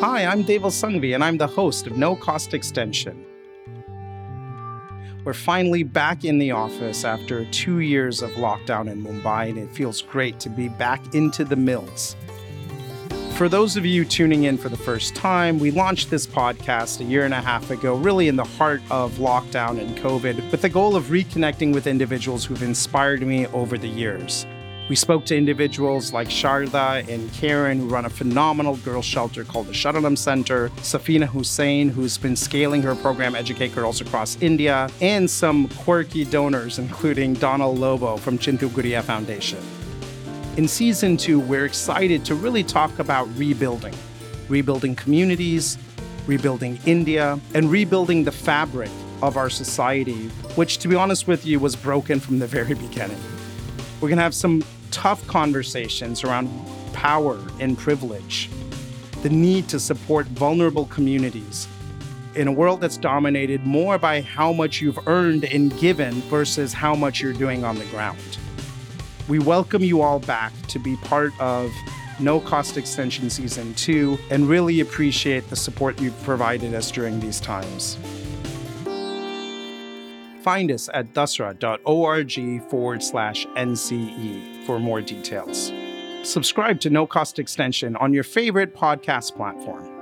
Hi, I'm Deval Sanghvi, and I'm the host of No Cost Extension. We're finally back in the office after two years of lockdown in Mumbai, and it feels great to be back into the mills. For those of you tuning in for the first time, we launched this podcast a year and a half ago, really in the heart of lockdown and COVID, with the goal of reconnecting with individuals who've inspired me over the years. We spoke to individuals like Sharda and Karen, who run a phenomenal girls shelter called the Sharanam Center, Safeena Husain, who's been scaling her program Educate Girls across India, and some quirky donors, including Donald Lobo from Chintu Gudiya Foundation. In season two, we're excited to really talk about rebuilding, rebuilding communities, rebuilding India, and rebuilding the fabric of our society, which, to be honest with you, was broken from the very beginning. We're going to have some tough conversations around power and privilege, the need to support vulnerable communities in a world that's dominated more by how much you've earned and given versus how much you're doing on the ground. We welcome you all back to be part of No Cost Extension Season 2 and really appreciate the support you've provided us during these times find us at dasra.org forward slash NCE for more details. Subscribe to No Cost Extension on your favorite podcast platform.